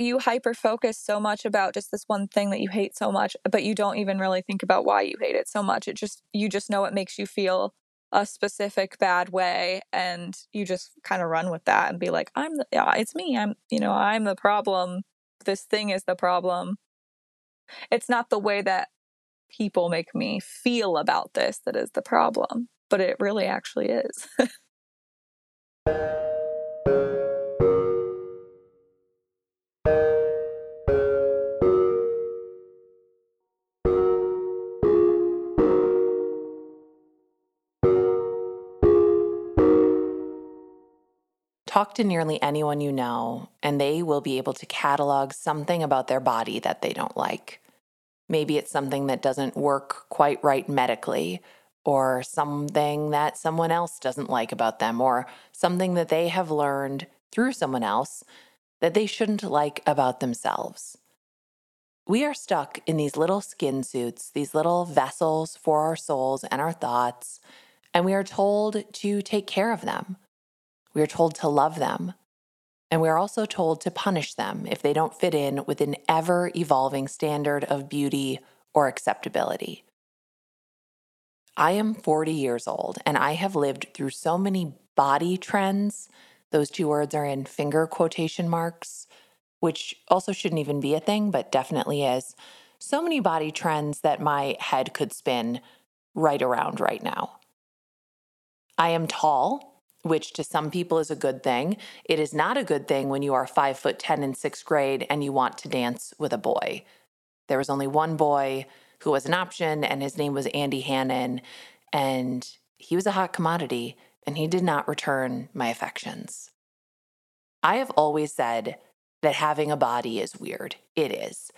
you hyper focus so much about just this one thing that you hate so much, but you don't even really think about why you hate it so much. It just, you just know it makes you feel a specific bad way and you just kind of run with that and be like, I'm the, yeah, it's me. I'm, you know, I'm the problem. This thing is the problem. It's not the way that people make me feel about this that is the problem, but it really actually is. Talk to nearly anyone you know, and they will be able to catalog something about their body that they don't like. Maybe it's something that doesn't work quite right medically, or something that someone else doesn't like about them, or something that they have learned through someone else that they shouldn't like about themselves. We are stuck in these little skin suits, these little vessels for our souls and our thoughts, and we are told to take care of them we are told to love them. And we are also told to punish them if they don't fit in with an ever evolving standard of beauty or acceptability. I am 40 years old and I have lived through so many body trends. Those two words are in finger quotation marks, which also shouldn't even be a thing, but definitely is. So many body trends that my head could spin right around right now. I am tall which to some people is a good thing. It is not a good thing when you are five foot 10 in sixth grade and you want to dance with a boy. There was only one boy who was an option, and his name was Andy Hannon. And he was a hot commodity, and he did not return my affections. I have always said that having a body is weird. It is.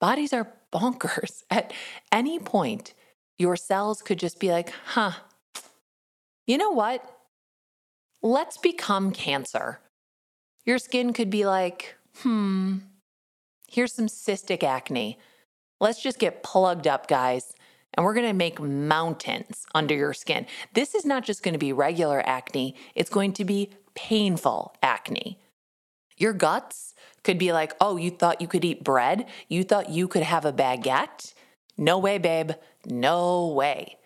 Bodies are bonkers. At any point, your cells could just be like, huh, you know what? Let's become cancer. Your skin could be like, hmm, here's some cystic acne. Let's just get plugged up, guys. And we're gonna make mountains under your skin. This is not just gonna be regular acne, it's going to be painful acne. Your guts could be like, oh, you thought you could eat bread? You thought you could have a baguette? No way, babe. No way.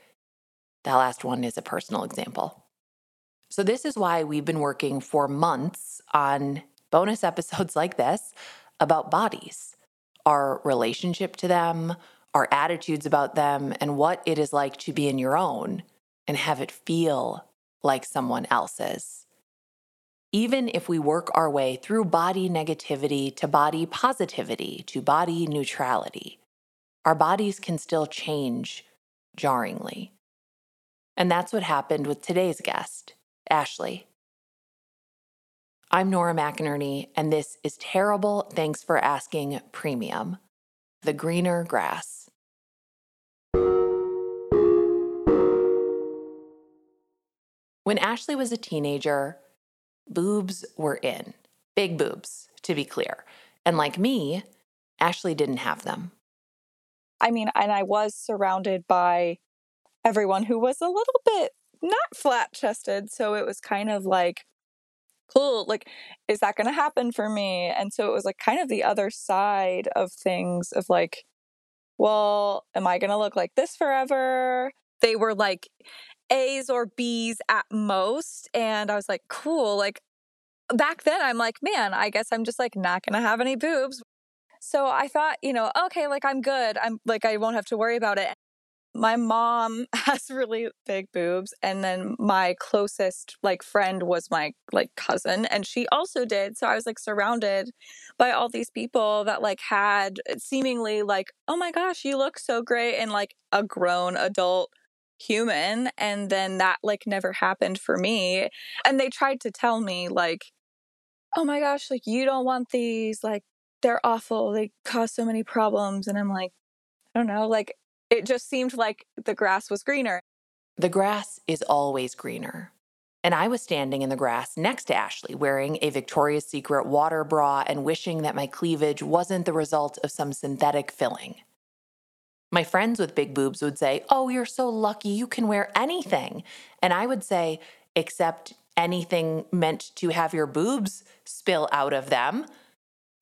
That last one is a personal example. So, this is why we've been working for months on bonus episodes like this about bodies, our relationship to them, our attitudes about them, and what it is like to be in your own and have it feel like someone else's. Even if we work our way through body negativity to body positivity to body neutrality, our bodies can still change jarringly. And that's what happened with today's guest. Ashley. I'm Nora McInerney, and this is Terrible Thanks for Asking Premium The Greener Grass. When Ashley was a teenager, boobs were in. Big boobs, to be clear. And like me, Ashley didn't have them. I mean, and I was surrounded by everyone who was a little bit not flat chested. So it was kind of like, cool, like, is that going to happen for me? And so it was like kind of the other side of things of like, well, am I going to look like this forever? They were like A's or B's at most. And I was like, cool. Like back then, I'm like, man, I guess I'm just like not going to have any boobs. So I thought, you know, okay, like I'm good. I'm like, I won't have to worry about it my mom has really big boobs and then my closest like friend was my like cousin and she also did so i was like surrounded by all these people that like had uh, seemingly like oh my gosh you look so great and like a grown adult human and then that like never happened for me and they tried to tell me like oh my gosh like you don't want these like they're awful they cause so many problems and i'm like I don't know, like it just seemed like the grass was greener. The grass is always greener. And I was standing in the grass next to Ashley, wearing a Victoria's Secret water bra and wishing that my cleavage wasn't the result of some synthetic filling. My friends with big boobs would say, Oh, you're so lucky, you can wear anything. And I would say, Except anything meant to have your boobs spill out of them.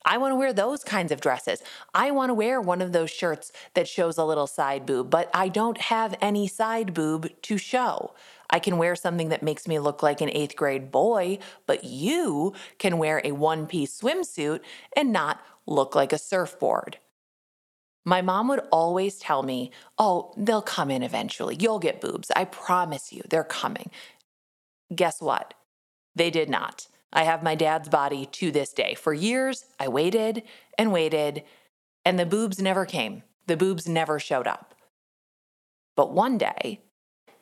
I want to wear those kinds of dresses. I want to wear one of those shirts that shows a little side boob, but I don't have any side boob to show. I can wear something that makes me look like an eighth grade boy, but you can wear a one piece swimsuit and not look like a surfboard. My mom would always tell me, Oh, they'll come in eventually. You'll get boobs. I promise you, they're coming. Guess what? They did not. I have my dad's body to this day. For years, I waited and waited, and the boobs never came. The boobs never showed up. But one day,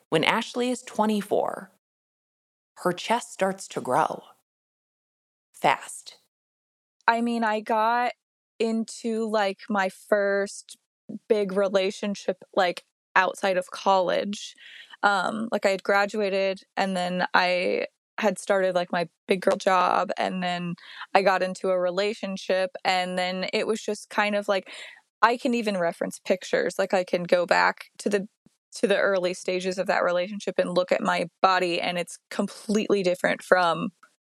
when Ashley is 24, her chest starts to grow fast. I mean, I got into like my first big relationship like outside of college. Um like I had graduated and then I had started like my big girl job and then I got into a relationship and then it was just kind of like I can even reference pictures like I can go back to the to the early stages of that relationship and look at my body and it's completely different from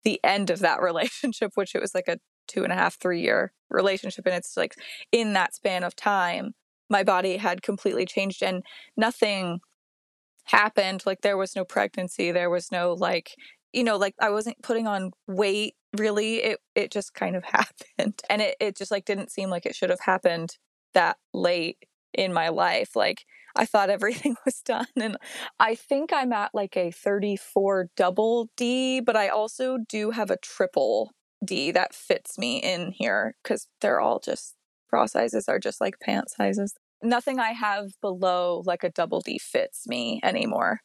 the end of that relationship which it was like a two and a half three year relationship and it's like in that span of time my body had completely changed and nothing happened like there was no pregnancy there was no like you know, like I wasn't putting on weight really. It it just kind of happened. And it, it just like didn't seem like it should have happened that late in my life. Like I thought everything was done. And I think I'm at like a 34 double D, but I also do have a triple D that fits me in here because they're all just bra sizes are just like pant sizes. Nothing I have below like a double D fits me anymore.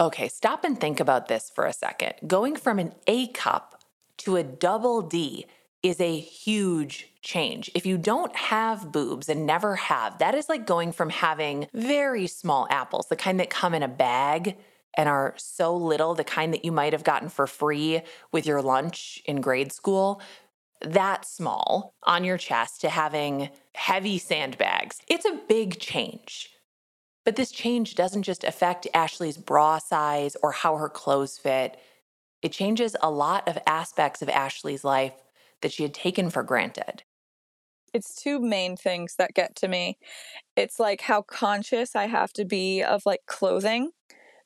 Okay, stop and think about this for a second. Going from an A cup to a double D is a huge change. If you don't have boobs and never have, that is like going from having very small apples, the kind that come in a bag and are so little, the kind that you might have gotten for free with your lunch in grade school, that small on your chest to having heavy sandbags. It's a big change. But this change doesn't just affect Ashley's bra size or how her clothes fit. It changes a lot of aspects of Ashley's life that she had taken for granted. It's two main things that get to me. It's like how conscious I have to be of like clothing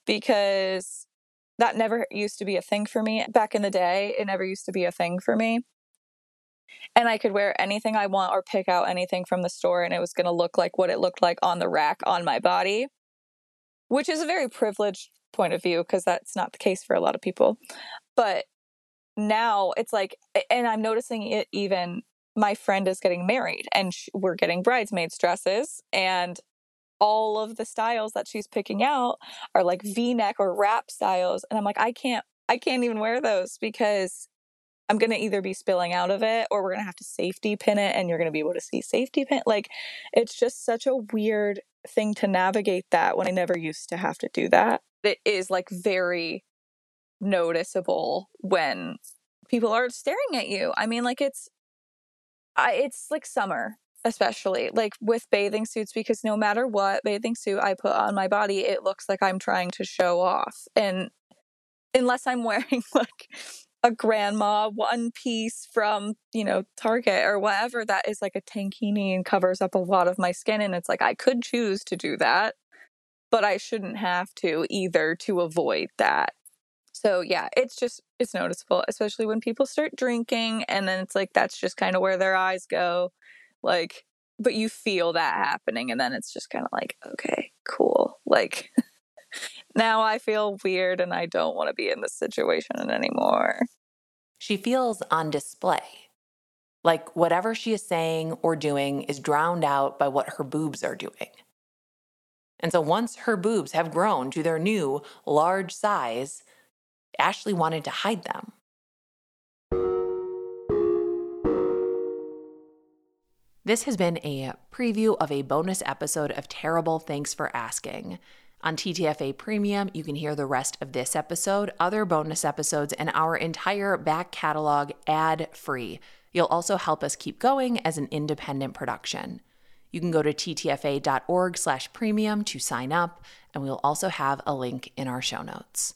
because that never used to be a thing for me. Back in the day, it never used to be a thing for me and I could wear anything I want or pick out anything from the store and it was going to look like what it looked like on the rack on my body, which is a very privileged point of view because that's not the case for a lot of people. But now it's like, and I'm noticing it even. My friend is getting married and we're getting bridesmaids dresses, and all of the styles that she's picking out are like v-neck or wrap styles and i'm like i can't i can't even wear those because I'm going to either be spilling out of it or we're going to have to safety pin it and you're going to be able to see safety pin. Like it's just such a weird thing to navigate that when I never used to have to do that. It is like very noticeable when people are staring at you. I mean like it's I, it's like summer especially like with bathing suits because no matter what bathing suit I put on my body it looks like I'm trying to show off and unless I'm wearing like a grandma one piece from, you know, Target or whatever that is like a tankini and covers up a lot of my skin. And it's like, I could choose to do that, but I shouldn't have to either to avoid that. So yeah, it's just, it's noticeable, especially when people start drinking. And then it's like, that's just kind of where their eyes go. Like, but you feel that happening. And then it's just kind of like, okay, cool. Like, now I feel weird and I don't want to be in this situation anymore. She feels on display. Like whatever she is saying or doing is drowned out by what her boobs are doing. And so once her boobs have grown to their new large size, Ashley wanted to hide them. This has been a preview of a bonus episode of Terrible Thanks for Asking. On TTFA Premium, you can hear the rest of this episode, other bonus episodes, and our entire back catalog ad free. You'll also help us keep going as an independent production. You can go to ttfa.org slash premium to sign up, and we'll also have a link in our show notes.